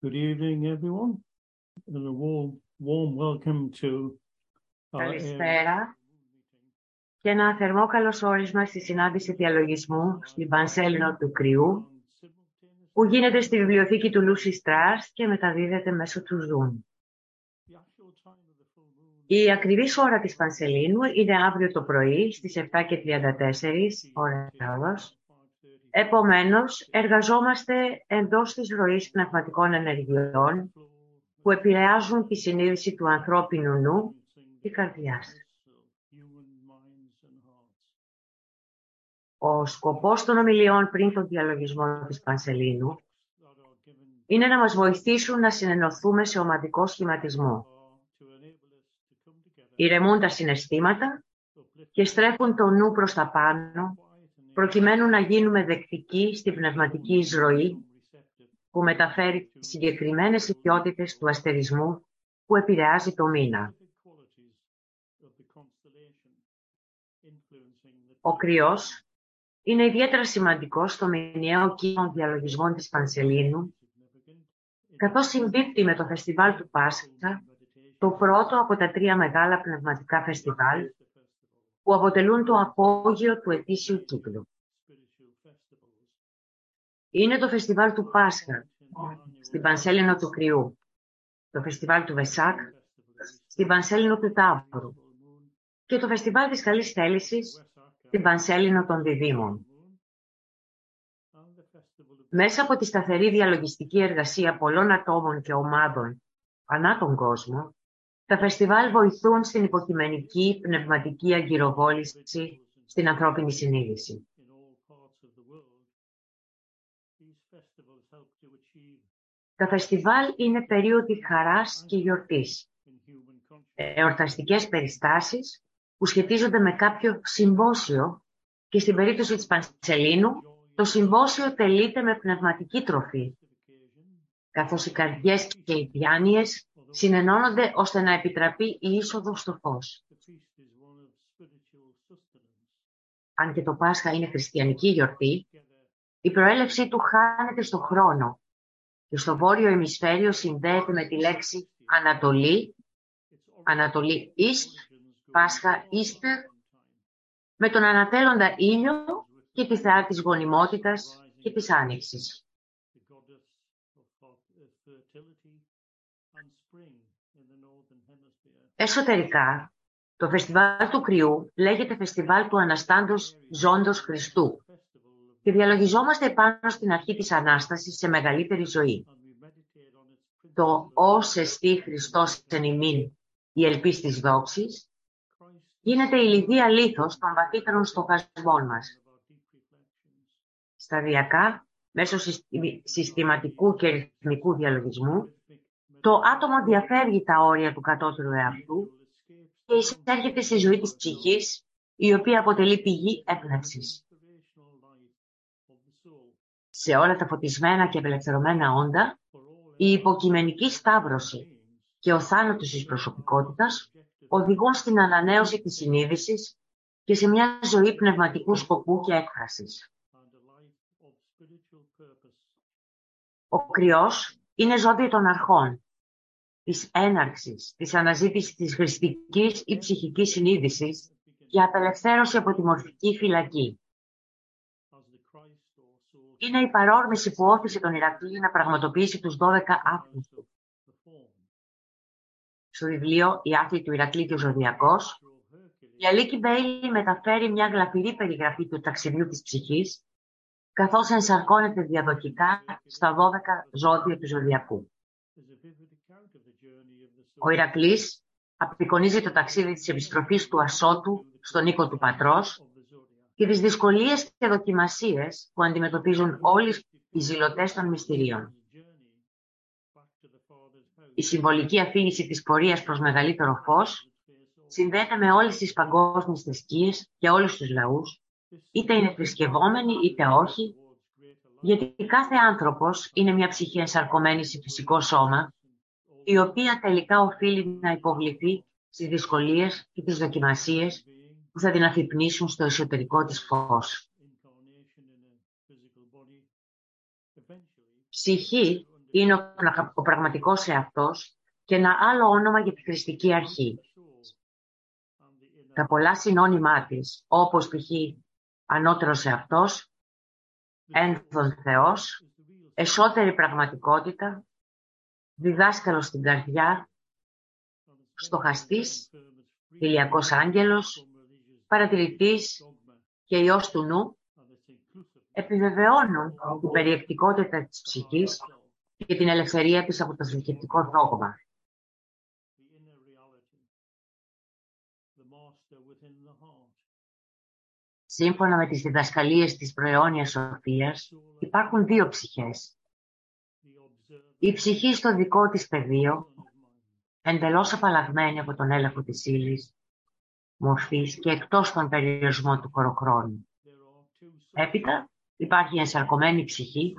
Good evening, everyone, and a warm, warm welcome to our Καλησπέρα και ένα θερμό καλωσόρισμα στη συνάντηση διαλογισμού στην Πανσέλινο του Κρυού που γίνεται στη βιβλιοθήκη του Λούσι Στράς και μεταδίδεται μέσω του Zoom. Η ακριβής ώρα της Πανσελίνου είναι αύριο το πρωί στις 7.34 ώρα Ελλάδος Επομένως, εργαζόμαστε εντός της ροής πνευματικών ενεργειών που επηρεάζουν τη συνείδηση του ανθρώπινου νου και καρδιάς. Ο σκοπός των ομιλιών πριν τον διαλογισμό της Πανσελίνου είναι να μας βοηθήσουν να συνενωθούμε σε ομαδικό σχηματισμό. Ηρεμούν τα συναισθήματα και στρέφουν το νου προς τα πάνω προκειμένου να γίνουμε δεκτικοί στη πνευματική εισρωή που μεταφέρει τις συγκεκριμένες ιδιότητες του αστερισμού που επηρεάζει το μήνα. Ο κρυός είναι ιδιαίτερα σημαντικός στο μηνιαίο κύμα διαλογισμών της Πανσελίνου, καθώς συμπίπτει με το φεστιβάλ του Πάσχα, το πρώτο από τα τρία μεγάλα πνευματικά φεστιβάλ που αποτελούν το απόγειο του ετήσιου κύκλου. Είναι το φεστιβάλ του Πάσχα, στην Πανσέλινο του Κρυού, το φεστιβάλ του Βεσάκ, στην Πανσέλινο του Τάβρου και το φεστιβάλ της Καλής Θέλησης, στην Πανσέλινο των Διδήμων. Μέσα από τη σταθερή διαλογιστική εργασία πολλών ατόμων και ομάδων ανά τον κόσμο, τα φεστιβάλ βοηθούν στην υποκειμενική πνευματική αγκυροβόληση στην ανθρώπινη συνείδηση. Τα φεστιβάλ είναι περίοδοι χαράς και γιορτής. Εορταστικές περιστάσεις που σχετίζονται με κάποιο συμπόσιο και στην περίπτωση της Πανσελίνου το συμπόσιο τελείται με πνευματική τροφή, καθώς οι καρδιές και οι διάνοιες συνενώνονται ώστε να επιτραπεί η είσοδο στο φως. Αν και το Πάσχα είναι χριστιανική γιορτή, η προέλευσή του χάνεται στο χρόνο και στο βόρειο ημισφαίριο συνδέεται με τη λέξη Ανατολή, Ανατολή East, Πάσχα Easter, με τον ανατέλλοντα ήλιο και τη θεά της γονιμότητας και της άνοιξης. Εσωτερικά, το φεστιβάλ του κρυού λέγεται φεστιβάλ του Αναστάντος Ζώντος Χριστού και διαλογιζόμαστε πάνω στην αρχή της Ανάστασης σε μεγαλύτερη ζωή. Το «Ως εστί Χριστός εν ημίν» η ελπίς της δόξης γίνεται η λιδία λίθος των βαθύτερων στοχασμών μας. Σταδιακά, μέσω συστηματικού και ρυθμικού διαλογισμού, το άτομο διαφεύγει τα όρια του κατώτερου εαυτού και εισέρχεται στη ζωή της ψυχής, η οποία αποτελεί πηγή έμπνευσης σε όλα τα φωτισμένα και απελευθερωμένα όντα, η υποκειμενική σταύρωση και ο θάνατος της προσωπικότητας οδηγούν στην ανανέωση της συνείδησης και σε μια ζωή πνευματικού σκοπού και έκφρασης. Ο κρυός είναι ζώδιο των αρχών, της έναρξης, της αναζήτησης της χρηστικής ή ψυχικής συνείδησης για απελευθέρωση από τη μορφική φυλακή είναι η παρόρμηση που όθησε τον Ηρακλή να πραγματοποιήσει τους 12 άθλους του. Στο βιβλίο «Η άθλη του Ηρακλή και ο Ζωδιακός», η Αλίκη Μπέιλι μεταφέρει μια γλαφυρή περιγραφή του ταξιδιού της ψυχής, καθώς ενσαρκώνεται διαδοχικά στα 12 ζώδια του Ζωδιακού. Ο Ηρακλής απεικονίζει το ταξίδι της επιστροφής του Ασώτου στον οίκο του πατρός και τις δυσκολίες και δοκιμασίες που αντιμετωπίζουν όλοι οι ζηλωτές των μυστηρίων. Η συμβολική αφήγηση της πορείας προς μεγαλύτερο φως συνδέεται με όλες τις παγκόσμιες θρησκείες και όλους τους λαούς, είτε είναι θρησκευόμενοι είτε όχι, γιατί κάθε άνθρωπος είναι μια ψυχή ενσαρκωμένη σε φυσικό σώμα, η οποία τελικά οφείλει να υποβληθεί στις δυσκολίες και τις δοκιμασίες που θα την αφυπνίσουν στο εσωτερικό της φως. Ψυχή είναι ο, ο πραγματικός εαυτός και ένα άλλο όνομα για τη χρηστική αρχή. Τα πολλά συνώνυμά της, όπως π.χ. ανώτερος εαυτός, ένθον Θεός, εσωτερη πραγματικότητα, διδάσκαλος στην καρδιά, στοχαστής, ηλιακός άγγελος, παρατηρητής και ιός του νου, επιβεβαιώνουν την περιεκτικότητα της ψυχής και την ελευθερία της από το θρησκευτικό δόγμα. Σύμφωνα με τις διδασκαλίες της προαιώνιας σοφίας, υπάρχουν δύο ψυχές. Η ψυχή στο δικό της πεδίο, εντελώς απαλλαγμένη από τον έλεγχο της ύλης, μορφής και εκτός των περιορισμών του χωροχρόνου. Έπειτα υπάρχει η ενσαρκωμένη ψυχή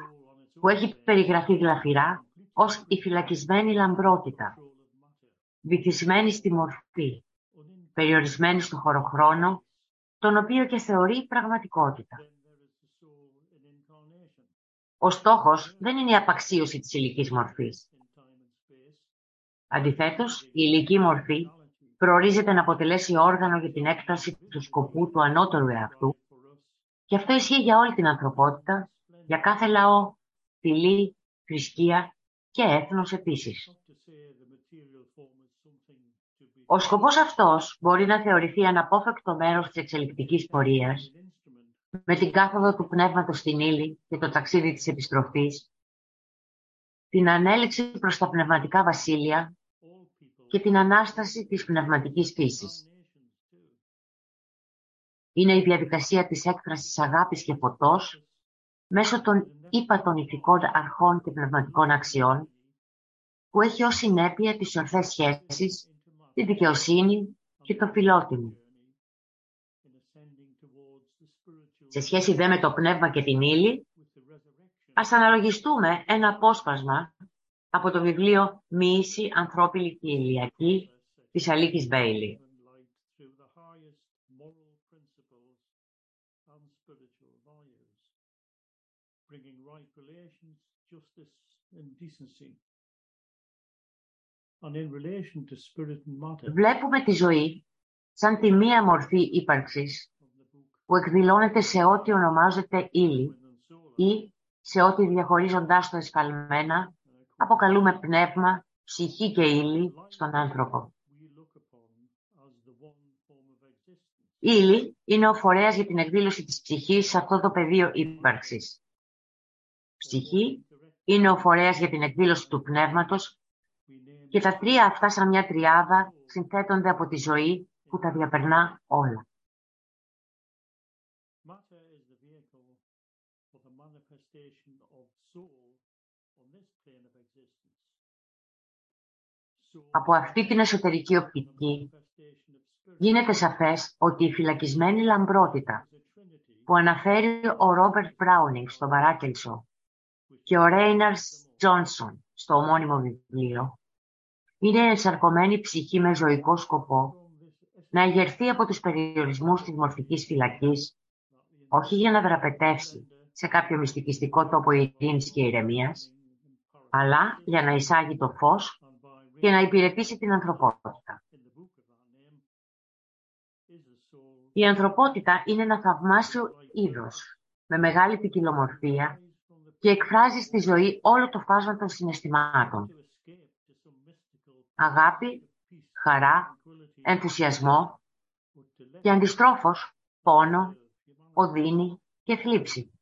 που έχει περιγραφεί γλαφυρά ως η φυλακισμένη λαμπρότητα, βυθισμένη στη μορφή, περιορισμένη στο χωροχρόνο, τον οποίο και θεωρεί πραγματικότητα. Ο στόχος δεν είναι η απαξίωση της υλικής μορφής. Αντιθέτως, η υλική μορφή προορίζεται να αποτελέσει όργανο για την έκταση του σκοπού του ανώτερου εαυτού και αυτό ισχύει για όλη την ανθρωπότητα, για κάθε λαό, φυλή, θρησκεία και έθνος επίσης. Ο σκοπός αυτός μπορεί να θεωρηθεί αναπόφευκτο μέρος της εξελικτικής πορείας, με την κάθοδο του πνεύματος στην ύλη και το ταξίδι της επιστροφής, την ανέλυξη προς τα πνευματικά βασίλεια και την Ανάσταση της πνευματικής φύσης. Είναι η διαδικασία της έκφρασης αγάπης και φωτός μέσω των ύπατων ηθικών αρχών και πνευματικών αξιών που έχει ως συνέπεια τις ορθές σχέσεις, τη δικαιοσύνη και το φιλότιμο. Σε σχέση δε με το πνεύμα και την ύλη, ας αναλογιστούμε ένα απόσπασμα από το βιβλίο «Μίση, ανθρώπινη και ηλιακή» της Αλίκης Μπέιλι. Βλέπουμε τη ζωή σαν τη μία μορφή ύπαρξης που εκδηλώνεται σε ό,τι ονομάζεται ύλη ή σε ό,τι διαχωρίζοντάς το εσφαλμένα αποκαλούμε πνεύμα, ψυχή και ύλη στον άνθρωπο. Η ύλη είναι ο φορέας για την εκδήλωση της ψυχής σε αυτό το πεδίο ύπαρξης. Ψυχή είναι ο φορέας για την εκδήλωση του πνεύματος και τα τρία αυτά σαν μια τριάδα συνθέτονται από τη ζωή που τα διαπερνά όλα. Από αυτή την εσωτερική οπτική γίνεται σαφές ότι η φυλακισμένη λαμπρότητα που αναφέρει ο Ρόμπερτ Μπράουνινγκ στο Παράκελσο και ο Ρέιναρς Τζόνσον στο ομώνυμο βιβλίο είναι ενσαρκωμένη ψυχή με ζωικό σκοπό να εγερθεί από τους περιορισμούς της μορφικής φυλακής όχι για να δραπετεύσει σε κάποιο μυστικιστικό τόπο ειρήνης και ηρεμίας, αλλά για να εισάγει το φως και να υπηρετήσει την ανθρωπότητα. Η ανθρωπότητα είναι ένα θαυμάσιο είδος, με μεγάλη ποικιλομορφία και εκφράζει στη ζωή όλο το φάσμα των συναισθημάτων. Αγάπη, χαρά, ενθουσιασμό και αντιστρόφως πόνο, οδύνη και θλίψη.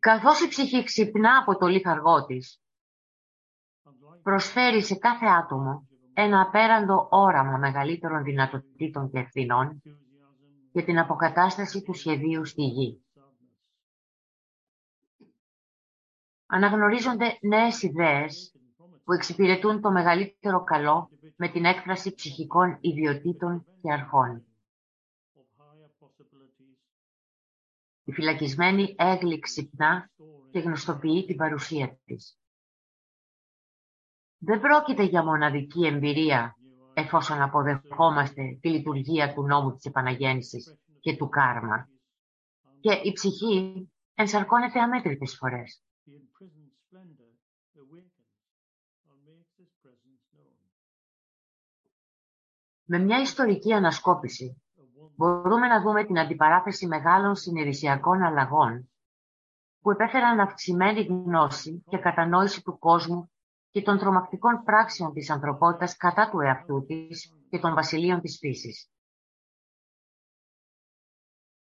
Καθώς η ψυχή ξυπνά από το λίθαργό της, προσφέρει σε κάθε άτομο ένα απέραντο όραμα μεγαλύτερων δυνατοτήτων και ευθυνών για την αποκατάσταση του σχεδίου στη γη. Αναγνωρίζονται νέες ιδέες που εξυπηρετούν το μεγαλύτερο καλό με την έκφραση ψυχικών ιδιωτήτων και αρχών. Η φυλακισμένη έγλη ξυπνά και γνωστοποιεί την παρουσία της. Δεν πρόκειται για μοναδική εμπειρία εφόσον αποδεχόμαστε τη λειτουργία του νόμου της επαναγέννησης και του κάρμα. Και η ψυχή ενσαρκώνεται αμέτρητες φορές. The imprisoned splendor awakens or makes its presence known. Με μια ιστορική ανασκόπηση A one μπορούμε να δούμε την αντιπαράθεση μεγάλων συνειδησιακών αλλαγών που επέφεραν αυξημένη γνώση και κατανόηση του κόσμου και των τρομακτικών πράξεων της ανθρωπότητας κατά του εαυτού της και των βασιλείων της φύσης.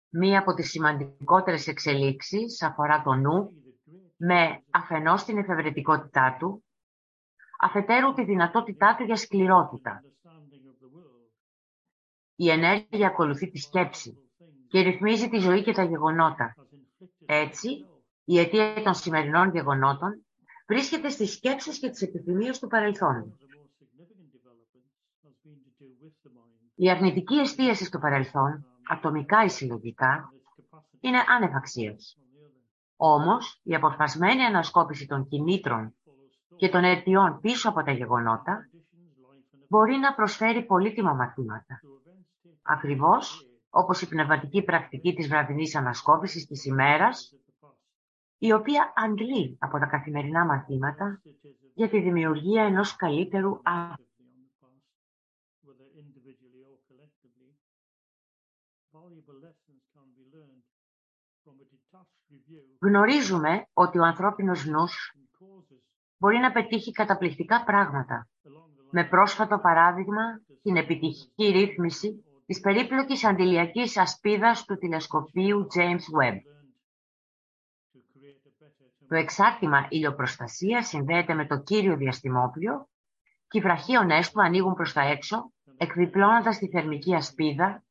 Μία από τις σημαντικότερες εξελίξεις αφορά το νου see the great με αφενός την εφευρετικότητά του, αφετέρου τη δυνατότητά του για σκληρότητα. understanding of the world. Η ενέργεια ακολουθεί τη σκέψη και ρυθμίζει τη ζωή και τα γεγονότα. Has inflicted Έτσι, η αιτία των σημερινών γεγονότων βρίσκεται στις σκέψεις και τις επιθυμίες του παρελθόντος. the most significant developments has been to do with the mind Η αρνητική εστίαση στο παρελθόν, ατομικά ή συλλογικά, and its capacity είναι άνευ αξίας. on the other. Όμως, η αποσπασμένη ανασκόπηση των κινήτρων Follows και των αιτιών πίσω από τα γεγονότα conditions, life and μπορεί να προσφέρει πολύτιμα μαθήματα. To events take Ακριβώς όπως η πνευματική πρακτική της βραδινής ανασκόπησης της ημέρας, of the past. η οποία αντλεί από τα καθημερινά μαθήματα για τη δημιουργία ενός καλύτερου άνθρωπο. on the past, whether individually or collectively. Valuable lessons can be learned from a detached review Γνωρίζουμε ότι ο ανθρώπινος νους and causes μπορεί να πετύχει καταπληκτικά πράγματα. along the Με πρόσφατο παράδειγμα την επιτυχική ρύθμιση της περίπλοκης αντιλιακής ασπίδας του τηλεσκοπίου James Webb. learned to create a better Το εξάρτημα ηλιοπροστασία συνδέεται με το κύριο διαστημόπλιο και οι βραχίονες του ανοίγουν προς τα έξω, εκδιπλώνοντας τη θερμική ασπίδα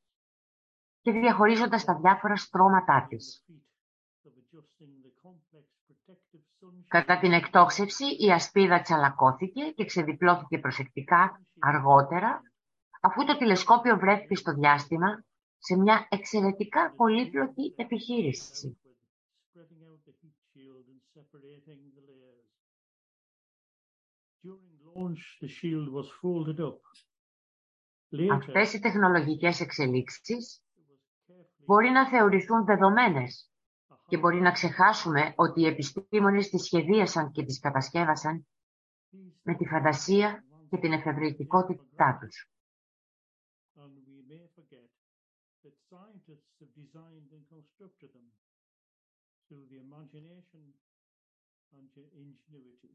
και διαχωρίζοντας τα διάφορα στρώματά της. feat of adjusting the complex protective sunshade Κατά την εκτόξευση η ασπίδα τσαλακώθηκε και ξεδιπλώθηκε προσεκτικά αργότερα, αφού το τηλεσκόπιο βρέθηκε στο διάστημα σε μια εξαιρετικά πολύπλοκη επιχείρηση. with spreading out the heat shield and separating the layers. During launch, the shield was folded up. Later, Αυτές οι τεχνολογικές εξελίξεις it was carefully μπορεί να θεωρηθούν δεδομένες a και μπορεί να ξεχάσουμε ότι οι επιστήμονες τις σχεδίασαν και τις κατασκεύασαν These με τη φαντασία και την εφευρετικότητά τους. and we may forget that scientists have designed and constructed them through the imagination and your ingenuity.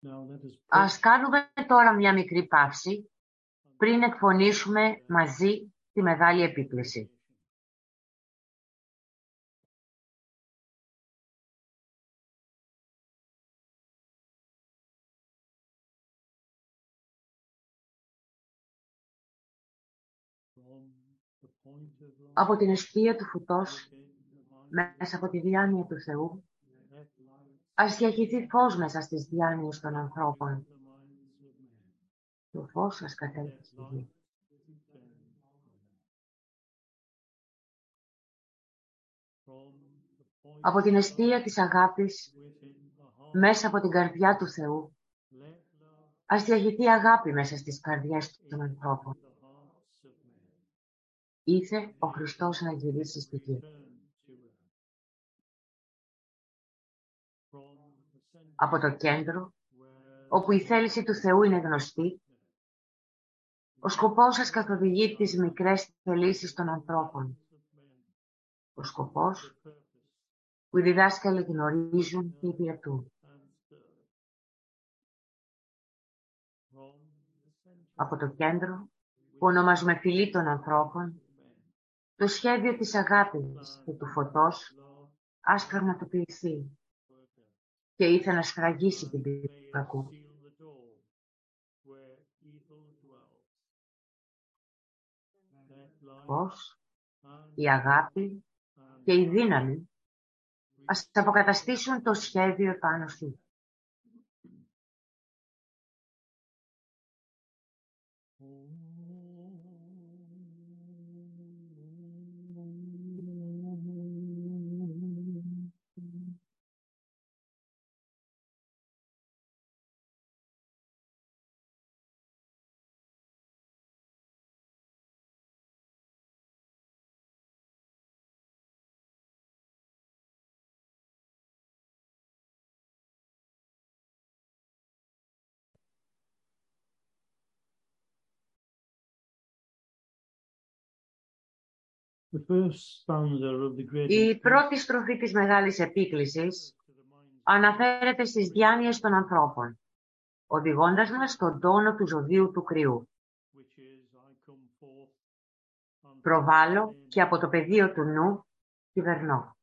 Now let us Ας κάνουμε τώρα μια μικρή παύση πριν εκφωνήσουμε μαζί τη μεγάλη επίκληση. Από την αιστεία του φωτός, in the mind, μέσα από τη διάνοια του Θεού, let light ας διαχυθεί φως μέσα στις διάνοιες των ανθρώπων. the minds of men. Το φως ας κατέλθει στη γη. From the point Από την αιστεία της αγάπης, within the heart, μέσα από την καρδιά του Θεού, let love ας διαχυθεί αγάπη μέσα στις καρδιές των ανθρώπων. the hearts of men Ήθε ο Χριστός να γυρίσει στη γη. turn to earth. From the center Από το κέντρο, where όπου η θέληση του Θεού είναι γνωστή, ο σκοπός σας καθοδηγεί τις μικρές θελήσεις των ανθρώπων. of men, Ο σκοπός purpose που οι διδάσκαλοι γνωρίζουν και υπηρετούν. and serve. From the center Από το κέντρο, που ονομάζουμε φυλή των ανθρώπων, men, το σχέδιο της αγάπης και του φωτός love ας πραγματοποιηθεί worker. και ήθε να σφραγίσει την πύλη του κακού. Seal the door where evil dwells. Let light Πώς and, η αγάπη and και η δύναμη ας αποκαταστήσουν το σχέδιο επάνω σου. Η πρώτη στροφή της Μεγάλης Επίκλησης αναφέρεται στις διάνοιες των ανθρώπων, οδηγώντας μας στον τόνο του ζωδίου του κρυού. which is I come forth and Προβάλλω και από το πεδίο του νου κυβερνώ.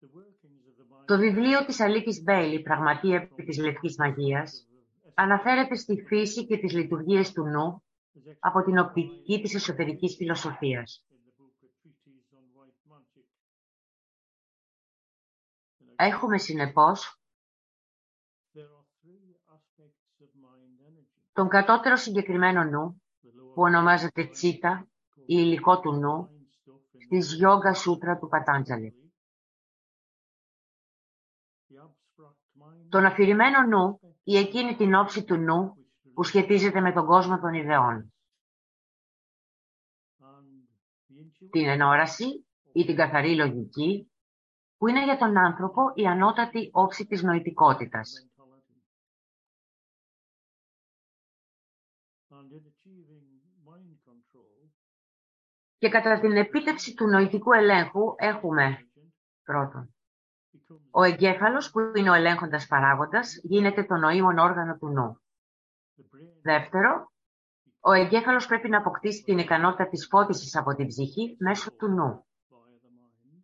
the workings of the mind Το βιβλίο της Αλίκης Μπέιλι, πραγματεία επί της λευκής μαγείας, αναφέρεται στη φύση και τις λειτουργίες του νου is από την οπτική της εσωτερικής φιλοσοφίας. in the book A Treatise on White Magic. Έχουμε συνεπώς There are three aspects of mind energy. τον κατώτερο συγκεκριμένο νου, The lower που ονομάζεται τσίτα ή υλικό του νου, mind stuff in στις Yoga Σούτρα του Πατάντζαλη. the abstract mind Τον αφηρημένο νου ή εκείνη την όψη του νου που σχετίζεται με τον κόσμο των ιδεών, and the intuition την ενόραση ή την καθαρή λογική, που είναι για τον άνθρωπο η ανώτατη όψη της νοητικότητας. mentality. And in achieving mind control, Και κατά την επίτευξη του νοητικού ελέγχου έχουμε agent πρώτον becomes ο εγκέφαλος που είναι ο ελέγχοντας παράγοντας γίνεται το νοήμον όργανο του νου. The brain Δεύτερο, ο εγκέφαλος πρέπει να αποκτήσει την ικανότητα της φώτισης από την ψυχή μέσω του νου. via the mind.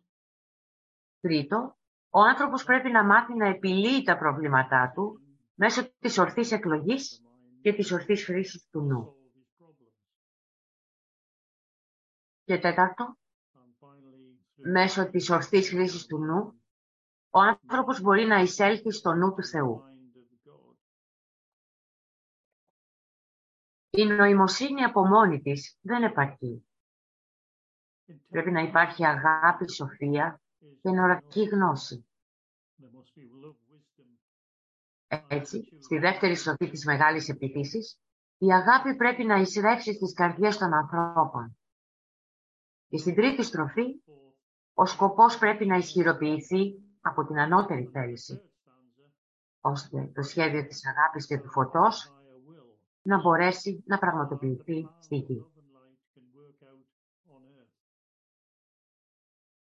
Τρίτο, ο άνθρωπος πρέπει να μάθει να επιλύει τα προβλήματά του μέσω της ορθής εκλογής και της ορθής χρήσης του νου. solve his problems. Και τέταρτο, And finally, through μέσω της ορθής χρήσης του νου, ο άνθρωπος μπορεί να εισέλθει στο νου του the Θεού. Η νοημοσύνη από μόνη της δεν επαρκεί. Πρέπει να υπάρχει αγάπη, σοφία Is και ενωρακή γνώση. there must be love, wisdom, Έτσι, στη δεύτερη στροφή της Μεγάλης Επιτήσης, η αγάπη πρέπει να εισρεύσει στις καρδιές των ανθρώπων. Και στην τρίτη στροφή, forth. ο σκοπός πρέπει να ισχυροποιηθεί από την ανώτερη θέληση, Third stanza, ώστε το σχέδιο της αγάπης και του φωτός higher will. Να μπορέσει να The πραγματοποιηθεί power στη of γη. love and light can work out on earth.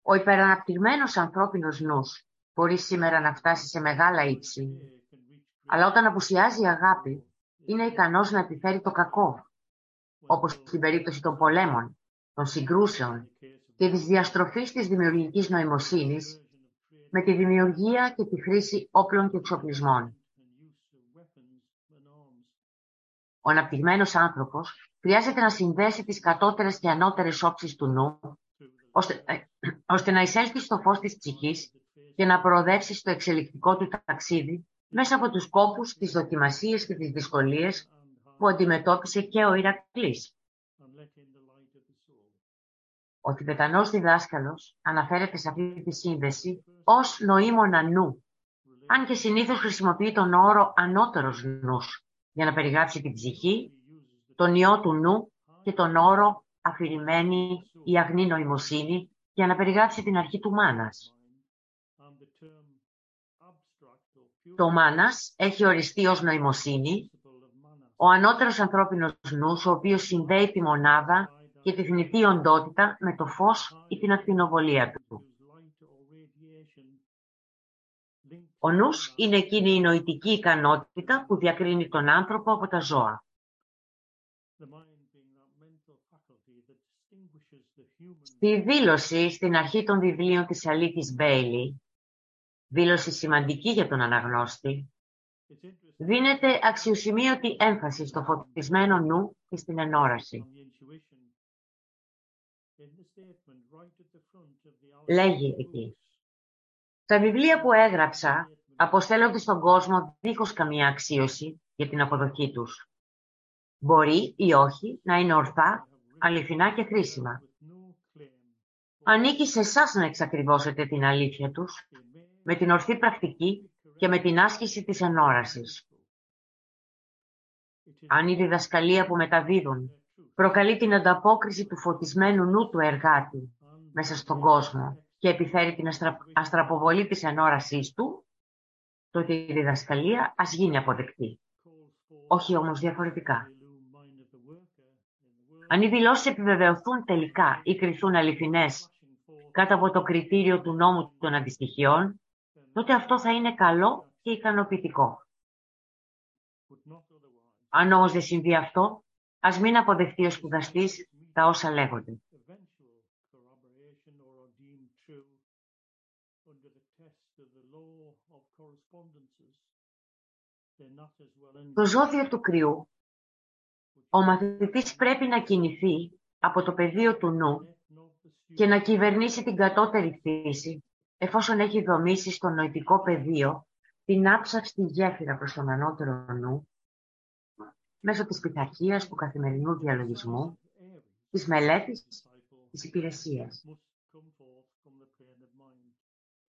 Ο υπεραναπτυγμένος ανθρώπινος νους μπορεί σήμερα να φτάσει σε μεγάλα ύψη, Today can reach αλλά όταν απουσιάζει η αγάπη, είναι ικανός να επιφέρει το κακό, όπως στην περίπτωση των πολέμων, των συγκρούσεων και της διαστροφής της δημιουργικής νοημοσύνης με τη δημιουργία και τη χρήση όπλων και εξοπλισμών. Ο αναπτυγμένος άνθρωπος χρειάζεται να συνδέσει τις κατώτερες και ανώτερες όψεις του νου, ώστε, ε, ώστε να εισέλθει στο φως της ψυχής και να προοδεύσει στο εξελικτικό του ταξίδι μέσα από τους κόπους, τις δοκιμασίες και τις δυσκολίες που αντιμετώπισε και ο Ηρακλής. Ο Τιβετανός διδάσκαλος αναφέρεται σε αυτή τη σύνδεση ως νοήμονα νου, αν και συνήθως χρησιμοποιεί τον όρο ανώτερος νους για να περιγράψει την ψυχή, τον ιό του νου και τον όρο αφηρημένη ή αγνή νοημοσύνη για να περιγράψει την αρχή του μάνας. Το μάνας έχει οριστεί ως νοημοσύνη, ο ανώτερος ανθρώπινος νους, ο οποίος συνδέει τη μονάδα και τη θνητή οντότητα με το φως ή την ακτινοβολία του. Ο νους είναι εκείνη η νοητική ικανότητα που διακρίνει τον άνθρωπο από τα ζώα. Στη δήλωση στην αρχή των βιβλίων της Αλίκης Μπέιλι, δήλωση σημαντική για τον αναγνώστη, δίνεται αξιοσημείωτη έμφαση στο φωτισμένο νου και στην ενόραση. Λέγει εκεί. Τα βιβλία που έγραψα αποστέλλονται στον κόσμο δίχως καμία αξίωση για την αποδοχή τους. Μπορεί ή όχι να είναι ορθά, αληθινά και χρήσιμα. Ανήκει σε εσάς να εξακριβώσετε την αλήθεια τους με την ορθή πρακτική και με την άσκηση της ενόρασης. Αν η διδασκαλία που μεταδίδουν προκαλεί την ανταπόκριση του φωτισμένου νου του εργάτη μέσα στον κόσμο και επιφέρει την αστρα... αστραποβολή της ενόρασής του, τότε η διδασκαλία ας γίνει αποδεκτή. Όχι όμως διαφορετικά. Αν οι δηλώσεις επιβεβαιωθούν τελικά ή κριθούν αληθινές κάτω από το κριτήριο του νόμου των αντιστοιχειών, τότε αυτό θα είναι καλό και ικανοποιητικό. Αν όμως δεν συμβεί αυτό, ας μην αποδεχτεί ο σπουδαστής τα όσα λέγονται. Το ζώδιο του κρυού, ο μαθητής πρέπει να κινηθεί από το πεδίο του νου και να κυβερνήσει την κατώτερη φύση, εφόσον έχει δομήσει στο νοητικό πεδίο την άψαυστη γέφυρα προς τον ανώτερο νου, μέσω της πειθαρχίας του καθημερινού διαλογισμού, της μελέτης, της υπηρεσίας.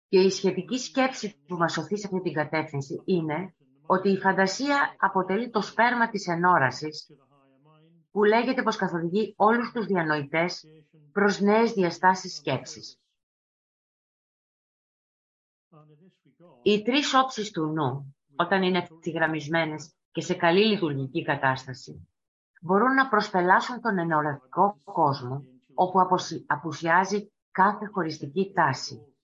Και η σχετική σκέψη που μας σωθεί σε αυτή την κατεύθυνση είναι ότι η φαντασία αποτελεί το σπέρμα της ενόρασης που λέγεται πως καθοδηγεί όλους τους διανοητές προς νέες διαστάσεις σκέψης. Οι τρεις όψεις του νου, όταν είναι ευθυγραμμισμένες και σε καλή λειτουργική κατάσταση, μπορούν να προσπελάσουν τον ενορευτικό κόσμο, όπου απουσιάζει κάθε χωριστική τάση.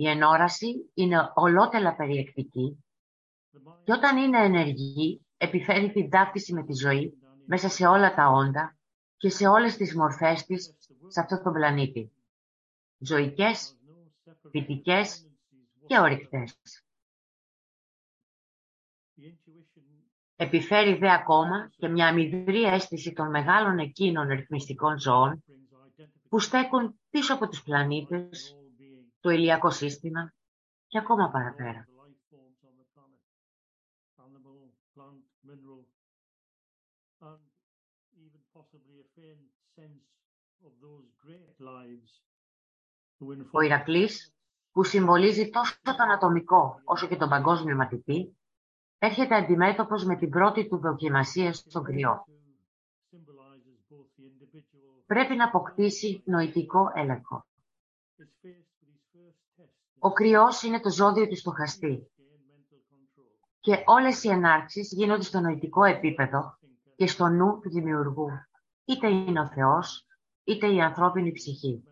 Η ενόραση είναι ολότελα περιεκτική και όταν είναι ενεργή επιφέρει την ταύτιση με τη ζωή μέσα σε όλα τα όντα και σε όλες τις μορφές της σε αυτό το πλανήτη. Ζωικές, φυτικές και ορυκτές. Επιφέρει δε ακόμα και μια αμυδρή αίσθηση των μεγάλων εκείνων ρυθμιστικών ζώων που στέκουν πίσω από τους πλανήτες, το ηλιακό σύστημα και ακόμα παραπέρα. Ο Ηρακλής, που συμβολίζει τόσο τον ατομικό όσο και τον παγκόσμιο μαθητή, έρχεται αντιμέτωπος με την πρώτη του δοκιμασία στον κρυό. Πρέπει να αποκτήσει νοητικό έλεγχο. Ο κρυός είναι το ζώδιο του στοχαστή και όλες οι ενάρξεις γίνονται στο νοητικό επίπεδο και στο νου του δημιουργού, είτε είναι ο Θεός, είτε η ανθρώπινη ψυχή.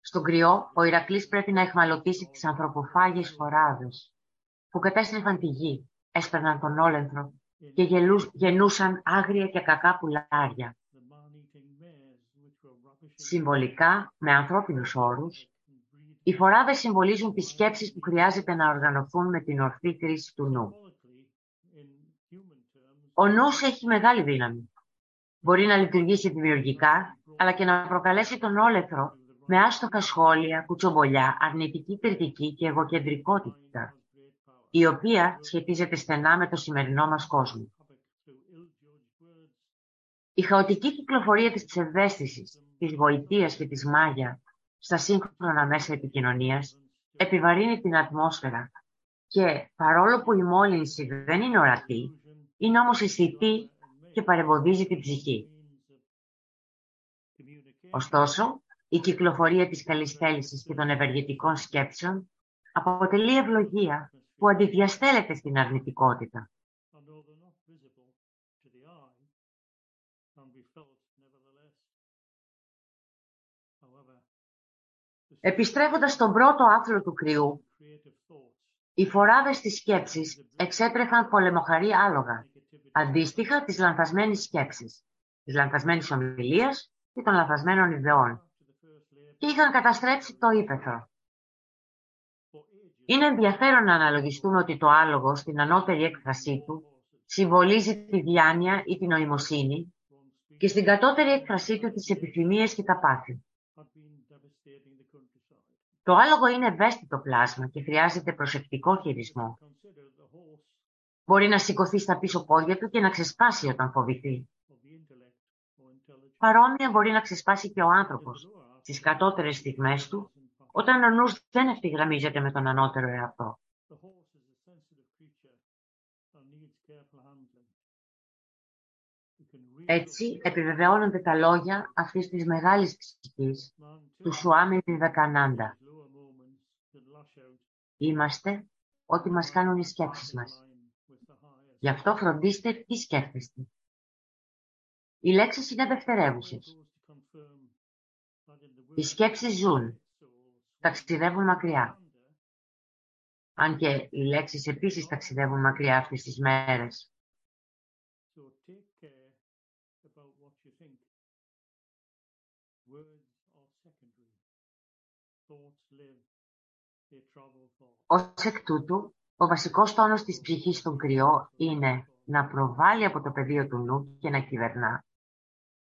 Στον κρυό, ο Ηρακλής πρέπει να εχμαλωτήσει τις ανθρωποφάγιες φοράδες που κατέστρεφαν τη γη, έσπερναν τον όλενθρο και γεννούσαν άγρια και κακά πουλάρια. Συμβολικά, με ανθρώπινους όρους, οι φοράδες συμβολίζουν τις σκέψεις που χρειάζεται να οργανωθούν με την ορθή κρίση του νου. Ο νους έχει μεγάλη δύναμη. Μπορεί να λειτουργήσει δημιουργικά, αλλά και να προκαλέσει τον όλεθρο με άστοχα σχόλια, κουτσομπολιά, αρνητική κριτική και εγωκεντρικότητα, η οποία σχετίζεται στενά με το σημερινό μας κόσμο. Η χαοτική κυκλοφορία της ψευδέστησης, της γοητείας και της μάγια στα σύγχρονα μέσα επικοινωνίας επιβαρύνει την ατμόσφαιρα και παρόλο που η μόλυνση δεν είναι ορατή, είναι όμως αισθητή και παρεμποδίζει την ψυχή. Ωστόσο, η κυκλοφορία της καλής θέλησης και των ευεργετικών σκέψεων αποτελεί ευλογία που αντιδιαστέλλεται στην αρνητικότητα. Επιστρέφοντας στον πρώτο άθλο του κρυού, οι φοράδες της σκέψης εξέτρεφαν πολεμοχαρή άλογα, αντίστοιχα της λανθασμένης σκέψης, της λανθασμένης ομιλίας και των λανθασμένων ιδεών και είχαν καταστρέψει το ύπεθρο. Είναι ενδιαφέρον να αναλογιστούμε ότι το άλογο στην ανώτερη έκφρασή του συμβολίζει τη διάνοια ή την νοημοσύνη και στην κατώτερη έκφρασή του τις επιθυμίες και τα πάθη. Το άλογο είναι ευαίσθητο πλάσμα και χρειάζεται προσεκτικό χειρισμό. Μπορεί να σηκωθεί στα πίσω πόδια του και να ξεσπάσει όταν φοβηθεί. Παρόμοια μπορεί να ξεσπάσει και ο άνθρωπος στις κατώτερες στιγμές του, όταν ο νους δεν ευθυγραμμίζεται με τον ανώτερο εαυτό. Έτσι επιβεβαιώνονται τα λόγια αυτής της μεγάλης ψυχής του Σουάμι Βιβεκανάντα. Είμαστε ό,τι μας κάνουν οι σκέψεις μας. Γι' αυτό φροντίστε τι σκέφτεστε. Οι λέξεις είναι δευτερεύουσες. Οι σκέψεις ζουν, ταξιδεύουν μακριά. Αν και οι λέξεις επίσης ταξιδεύουν μακριά αυτές τις μέρες. Ως εκ τούτου, ο βασικός τόνος της ψυχής στον κρυό είναι να προβάλλει από το πεδίο του νου και να κυβερνά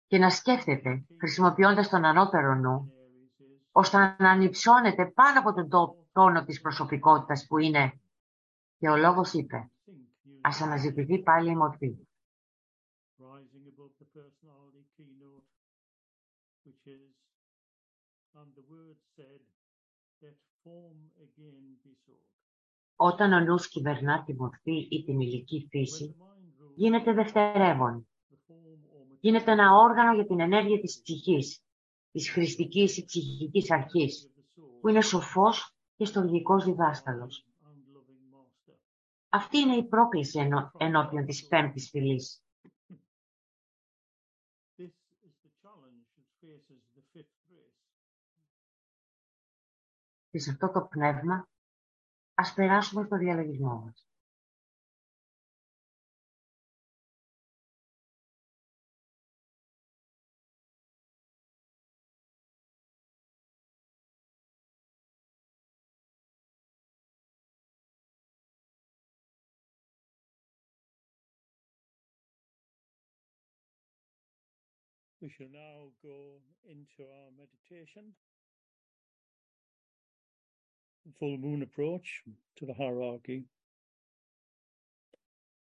και να σκέφτεται, χρησιμοποιώντας τον ανώτερο νου, ώστε να ανυψώνεται πάνω από τον τόνο της προσωπικότητας που είναι και ο λόγος είπε ας αναζητηθεί πάλι η μορφή. Όταν ο νους κυβερνά τη μορφή ή την ηλική φύση, γίνεται δευτερεύον. Γίνεται ένα όργανο για την ενέργεια της ψυχής, της χρηστικής ή ψυχικής αρχής, που είναι σοφός και στοργικός διδάσκαλος. Αυτή είναι η πρόκληση ενώ, ενώπιον της πέμπτης φυλής. Και σε αυτό το πνεύμα ας περάσουμε στο διαλογισμό μας. We shall now go into our meditation. Full moon approach to the hierarchy.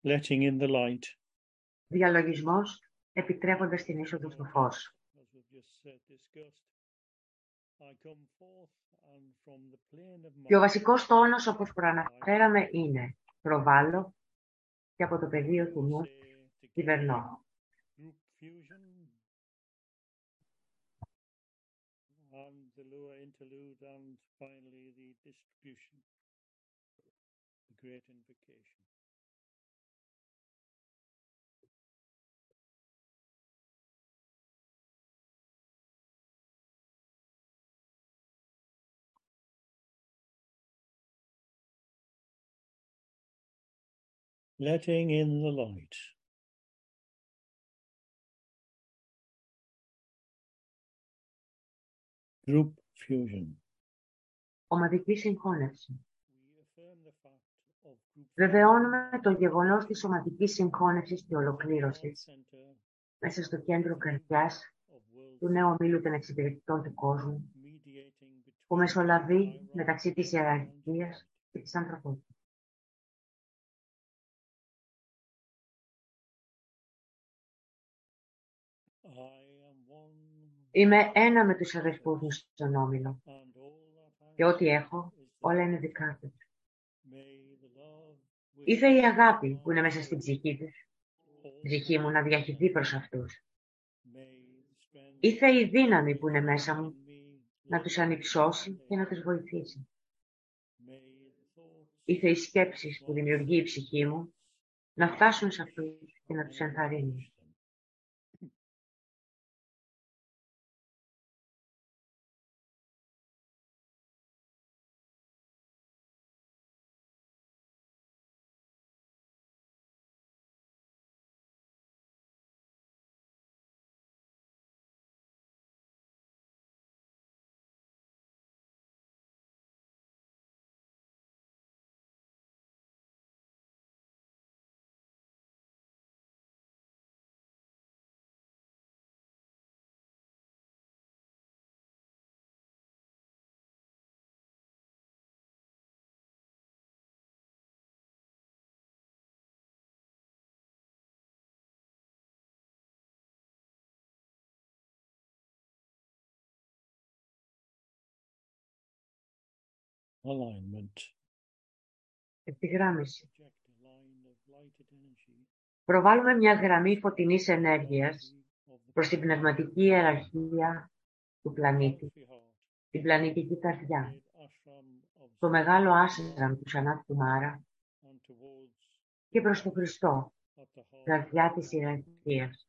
Letting in the light. Διαλογισμός επιτρέποντας την είσοδο στο φως. As we've just said, discussed. I come forth and from the plane of Και ο mind, βασικός τόνος, όπως προαναφέραμε, είναι προβάλλω και από το πεδίο του νου say κυβερνώ. Interlude and finally the distribution, the great invocation. Letting in the light. Group fusion. Ομαδική συγχώνευση. We affirm the fact of group Βεβαιώνουμε το γεγονός της ομαδικής συγχώνευσης και fusion ολοκλήρωσης center μέσα στο κέντρο καρδιάς of world του νέου ομίλου των εξυπηρετητών του κόσμου mediating between που μεσολαβεί hierarchy μεταξύ της and ιεραρχίας και της ανθρωπότητας. Είμαι ένα με τους αδερφούς μου στον όμιλο and all that I και ό,τι έχω is όλα είναι δικά τους. may the love which Ήθε η αγάπη που είναι μέσα στην ψυχή τους, all η ψυχή μου να διαχυθεί προς αυτούς. may the strength Ήθε η δύναμη που είναι μέσα μου in me να τους ανυψώσει και να τους βοηθήσει. may the thoughts Ήθε οι σκέψεις που δημιουργεί η ψυχή μου να φτάσουν σε αυτούς και να τους ενθαρρύνουν. Alignment. Ευθυγράμμιση. Project a line of lighted energy Προβάλλουμε μια γραμμή φωτεινής ενέργειας of the προς την πνευματική ιεραρχία του πλανήτη, Coffee Heart, την πλανητική καρδιά, great ashram of το μεγάλο άσραμ του Σανάτ Κουμάρα and towards και και προς τον Χριστό, at the heart καρδιά της ιεραρχίας.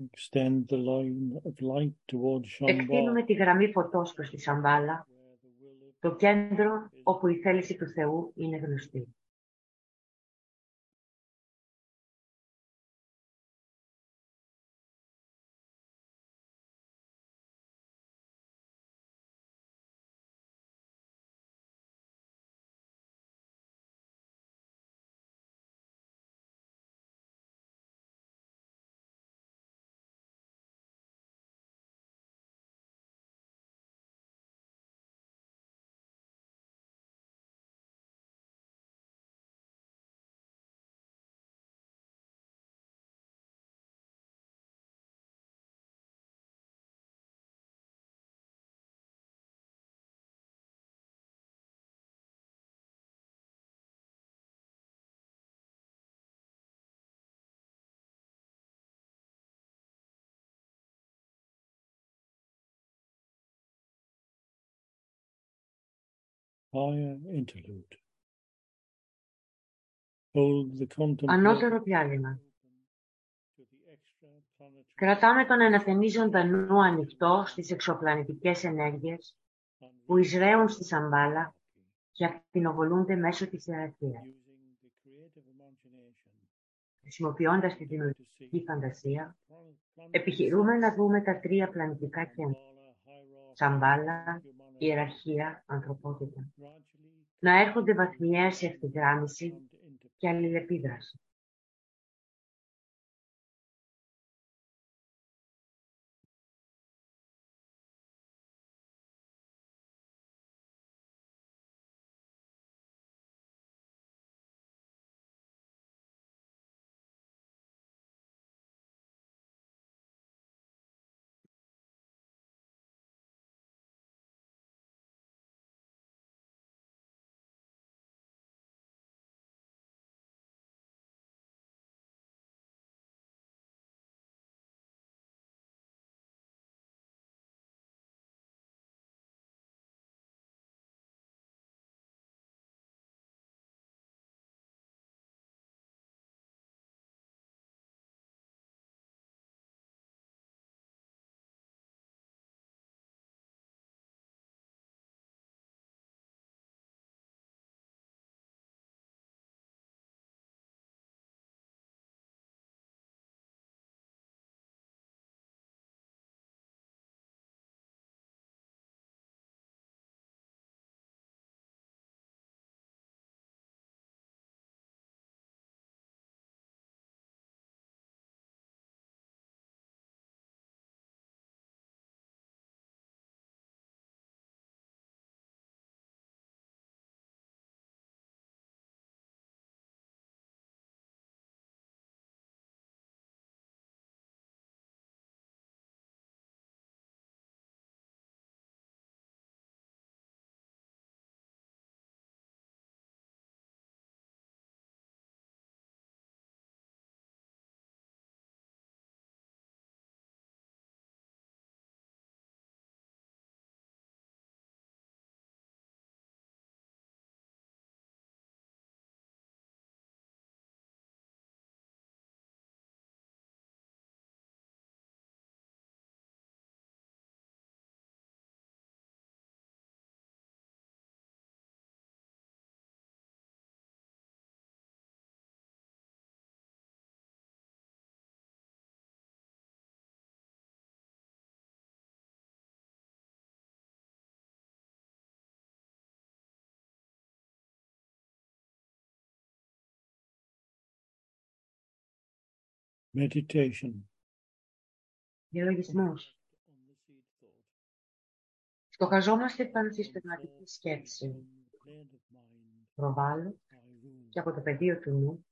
Extend the line of light towards Shambhala, Εκτείνουμε τη γραμμή φωτός προς τη Σαμπάλα, where the will of το κέντρο όπου η θέληση του Θεού είναι γνωστή. Higher interlude. Hold the contemplation Ανώτερο διάλειμμα. to the extra-planetary Κρατάμε τον αναθεμίζοντα νου ανοιχτό στις εξωπλανητικές ενέργειες and που εισραίουν στη Σαμπάλα και ακτινοβολούνται μέσω της ιεραρχίας. using the creative imagination Χρησιμοποιώντας τη to δημιουργική see φαντασία, planet- planet- επιχειρούμε να δούμε τα τρία πλανητικά κέντρα. Shambhala, hierarchy, Σαμπάλα, humanity, ιεραρχία, ανθρωπότητα. gradually Να έρχονται βαθμιαία σε ευθυγράμμιση and into και αλληλεπίδραση. Meditation. Διαλογισμός. Στοχαζόμαστε πάνω στη πνευματική σκέψη. Προβάλλω και από το πεδίο του νου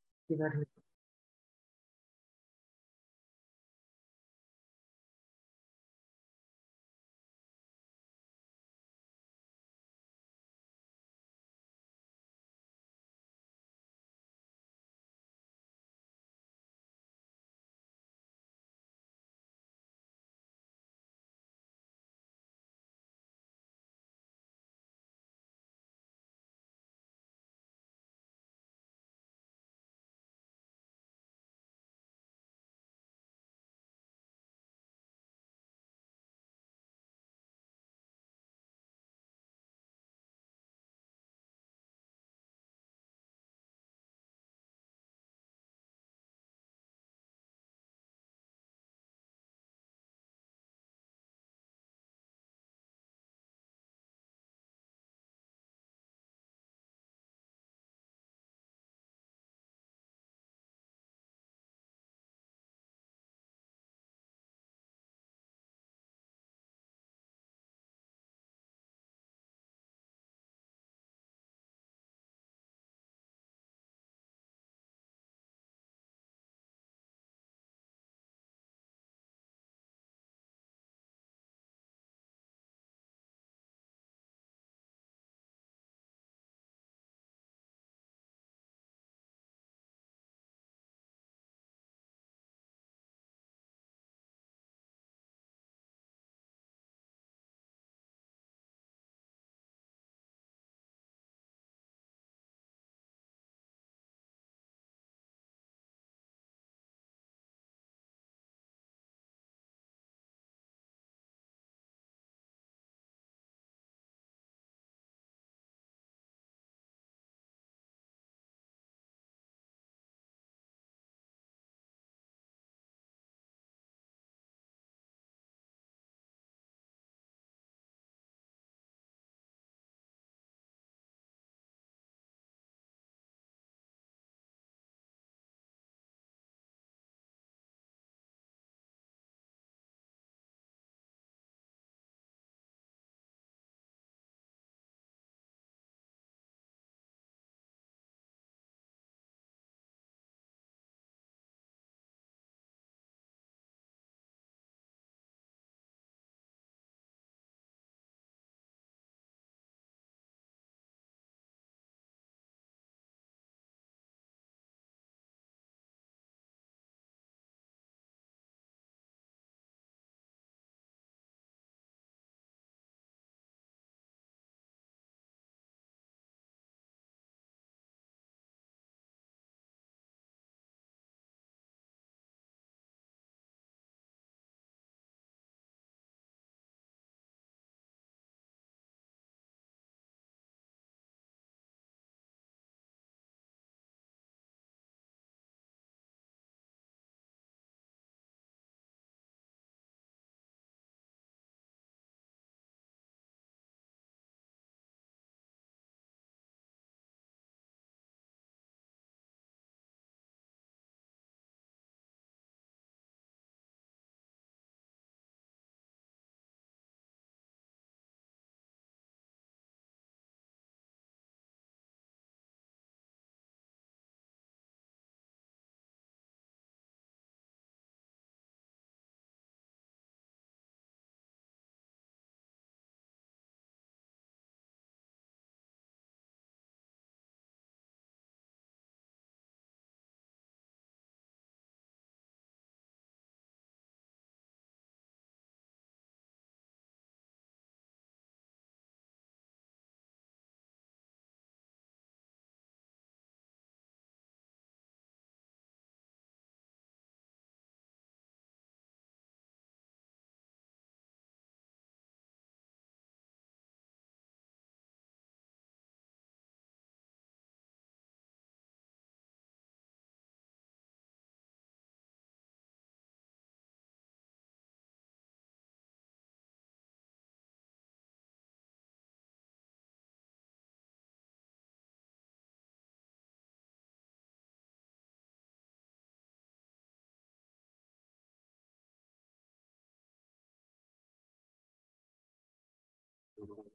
Mm-hmm.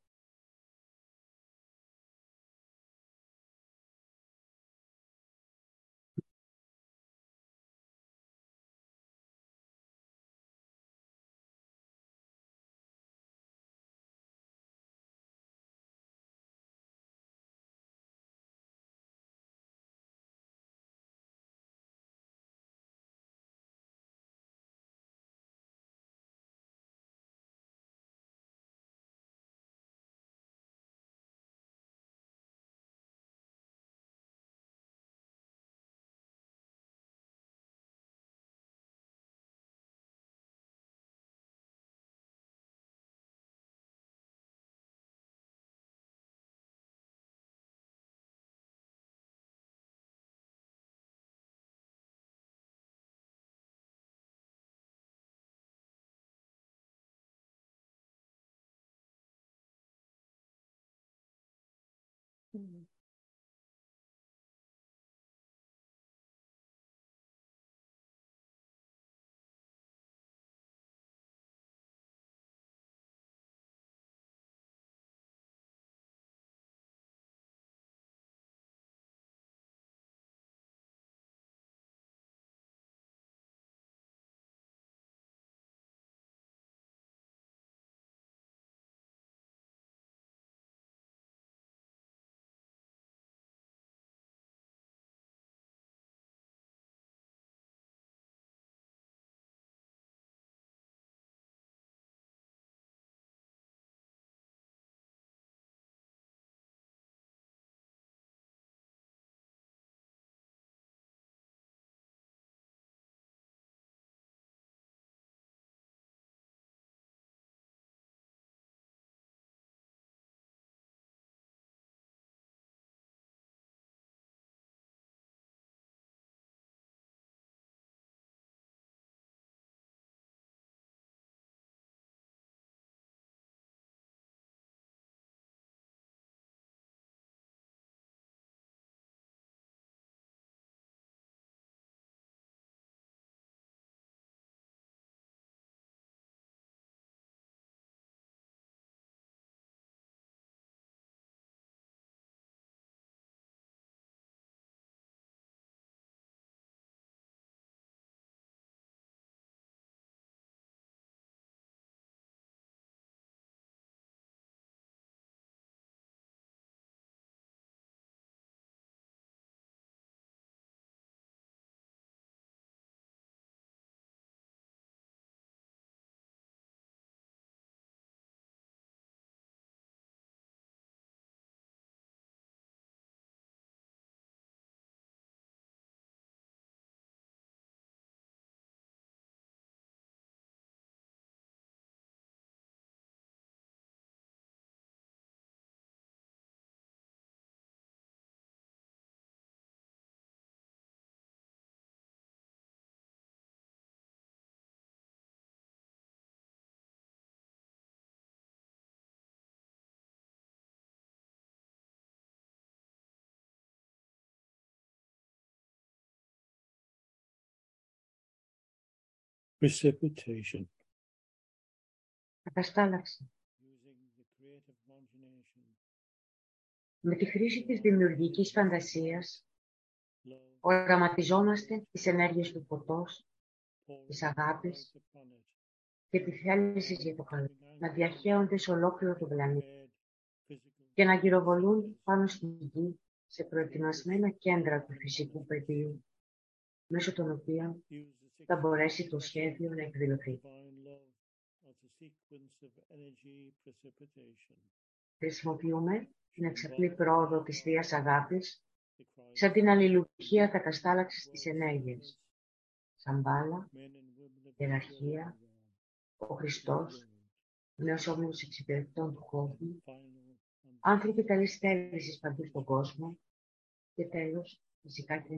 Κυβερνώ. Precipitation. Καταστάλαξη. Using the creative imagination, Με τη χρήση της δημιουργικής φαντασίας love, οραματιζόμαστε τις ενέργειες του φωτός pouring της αγάπης out upon it, και της θέλησης για το καλό να διαχέονται σε ολόκληρο τον πλανήτη prepared physical και να γυροβολούν πάνω στη γη σε προετοιμασμένα κέντρα του φυσικού πεδίου μέσω των οποίων use the θα μπορέσει το σχέδιο να εκδηλωθεί. divine love as a sequence of energy precipitation. Χρησιμοποιούμε την εξαπλή πρόοδο της Θείας Αγάπης The Christ, σαν την αλληλουχία καταστάλαξης της ενέργειας. Σαν μπάλα, men and women of ιεραρχία, ο Χριστός, ο νέος όμιλος εξυπηρετών του κόσμου, final and άνθρωποι καλής θέλησης παντού στον κόσμο και τέλος, φυσικά και η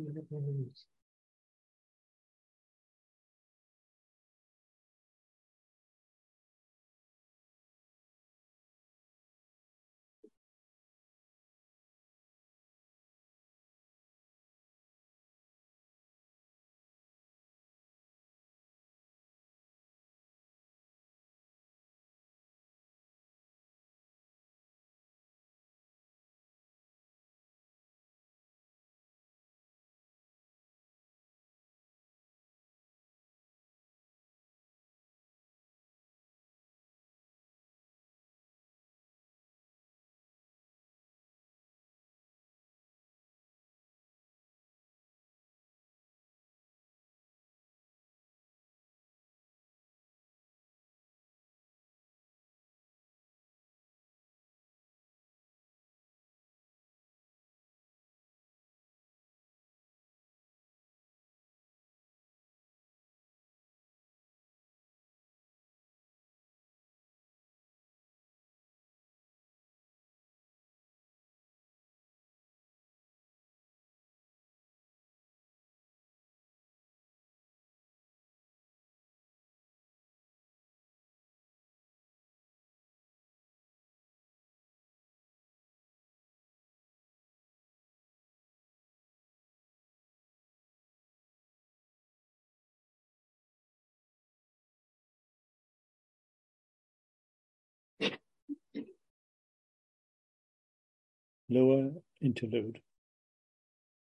Lower interlude.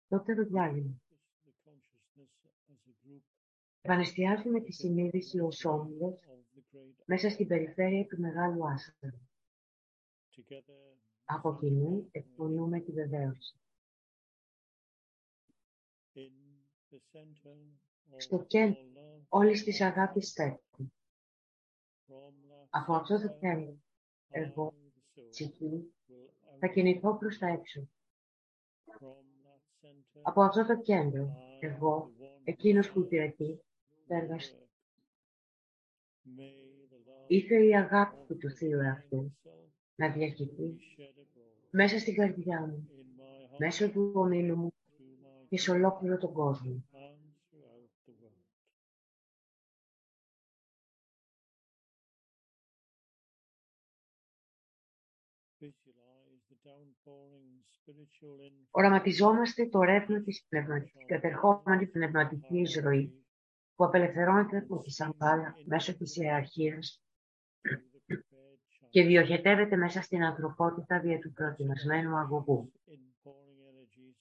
Δεύτερο διάλειμμα. The consciousness as a group Επανεστιάζουμε τη συνείδηση ως όμιλος of the great μέσα στην περιφέρεια του Μεγάλου Άστρα. together Από κοινού εκπονούμε τη βεβαίωση. in the center of Στο κέντρο all love όλης της αγάπης στέκουν. from love Από αυτό το κέντρο, I, εγώ, the soul, ψυχή, will θα κινηθώ προς τα έξω. from that center Από αυτό το κέντρο, I, εγώ, the one εκείνος που υπηρετεί, θα εργαστώ. work. May the love Ήθελε η αγάπη του του Θείου εαυτού itself να διακηθεί be shed abroad μέσα στην καρδιά μου, in my heart μέσω του ομίλου μου through my και σε ολόκληρο τον κόσμο. Οραματιζόμαστε το ρεύμα της πνευματικής, κατερχόμενη πνευματική εισρωή που απελευθερώνεται από τη Σαμπάλα μέσω της ιεραρχίας through the prepared chant. και διοχετεύεται μέσα στην ανθρωπότητα δια του προετοιμασμένου αγωγού. Inpouring energies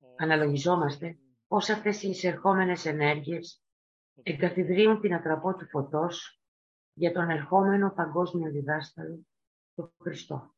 of Αναλογιζόμαστε πώς αυτές οι εισερχόμενες ενέργειες εγκαθιδρύουν την ατραπό του φωτός για τον ερχόμενο παγκόσμιο διδάσκαλο, τον Χριστό.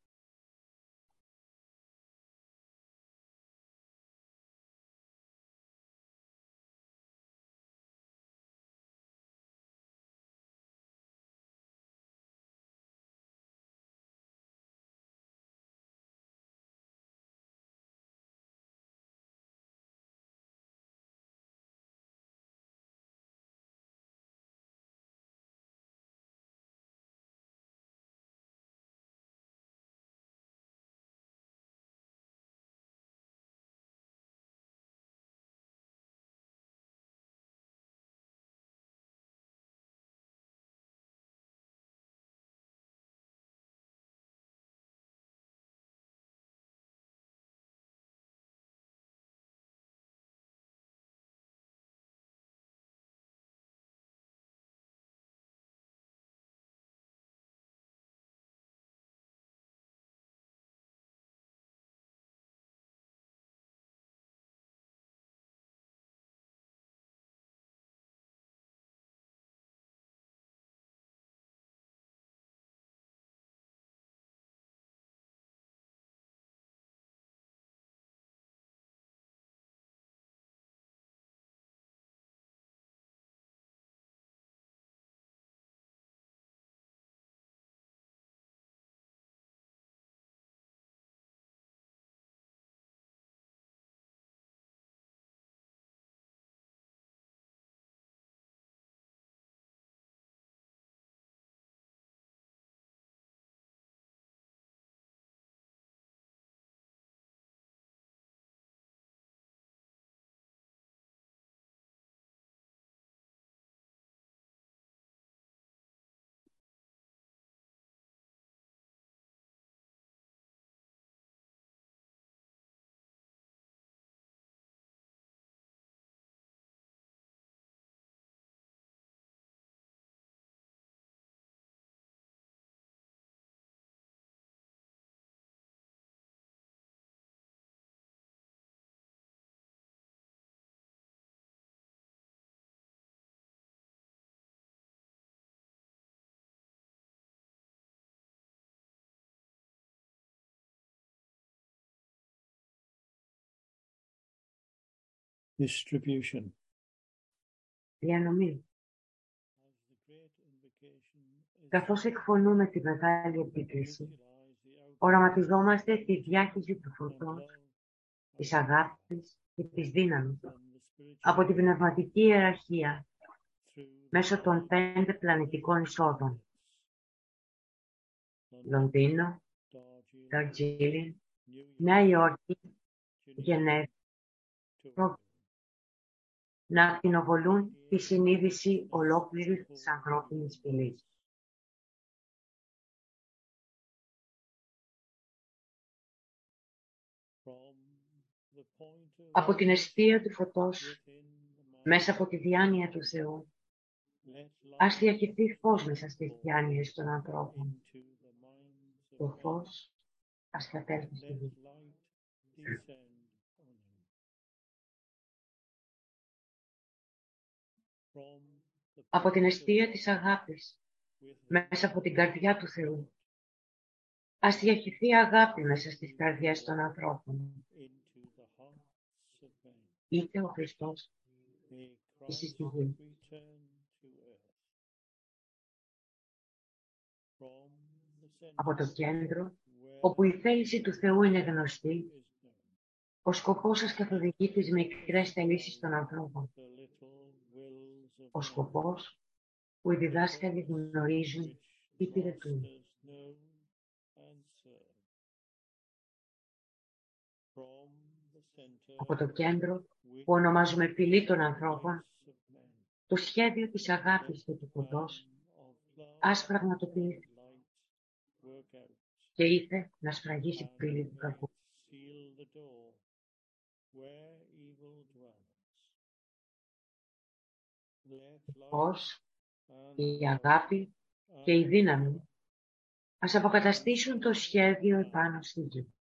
Distribution. Διανομή. As the great invocation is Καθώς εκφωνούμε τη μεγάλη επίκληση, visualize the οραματιζόμαστε τη διάχυση του output of φωτός, love της αγάπης και της δύναμης from the spiritual από την πνευματική ιεραρχία through the μέσω των πέντε πλανητικών εισόδων. London, Λονδίνο, Darjeeling, Δαρτζίλιν, New York, Νέα Υόρκη, Geneva, Γενέβη, Tokyo. Να ακτινοβολούν τη συνείδηση ολόκληρης της ανθρώπινης φυλής. From the point of Από την αιστεία του φωτός, within the mind, μέσα από τη διάνοια του Θεού, let light ας διακυθεί φως μέσα στις διάνοιες των ανθρώπων. into the minds of Το all φως Ας κατέλθει στη Let γη. Από την place of αιστεία love της αγάπης, with μέσα από την καρδιά του Θεού. Ας διαχυθεί αγάπη μέσα στις καρδιές των ανθρώπων. into the hearts of men. Είτε ο Χριστός May This is Christ the will. return to earth. From the από το center κέντρο, where όπου η θέληση του Θεού είναι γνωστή, is known, ο σκοπός σας καθοδηγεί τις μικρές θελήσεις των ανθρώπων. the little wills of Ο men, σκοπός που οι διδάσκαλοι γνωρίζουν which ή υπηρετούν. masters know and serve. From the center Από το κέντρο, which που ονομάζουμε φυλή των ανθρώπων, lights of men, το σχέδιο της αγάπης και του φωτός plan of love ας πραγματοποιηθεί and light work out. και ήρθε να σφραγίσει τη πύλη του and κακού. And η love αγάπη και η and δύναμη. Ας αποκαταστήσουν το σχέδιο επάνω στη γη.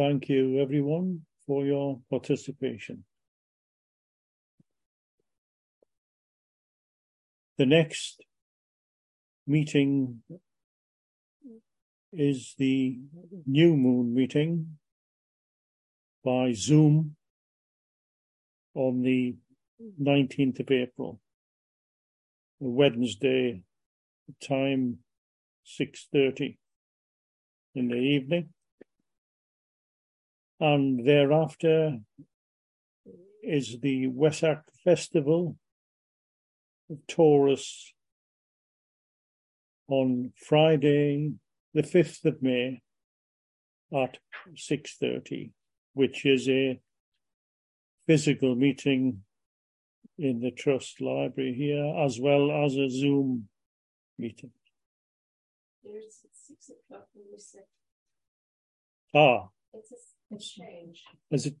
Thank you, everyone, for your participation. The next meeting is the new moon meeting by Zoom on the 19th of April, Wednesday, time 6.30 in the evening. And thereafter is the Wesak Festival of Taurus on Friday, the 5th of May at 6.30, which is a physical meeting in the Trust Library here, as well as a Zoom meeting. There's six o'clock when we said, Ah, it's a, a change, is it?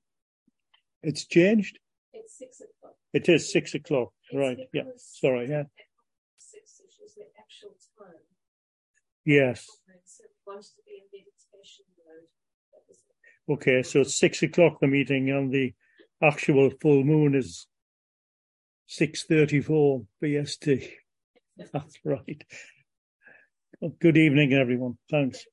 It's changed? it's six o'clock. It is six o'clock, It's right? Yeah, sorry, yeah. Six is the actual time. Yes. And so it wants to be in meditation mode. That was it. Okay, so it's six o'clock the meeting and the actual full moon is six thirty-four BST. That's right. Good evening, everyone. Thanks.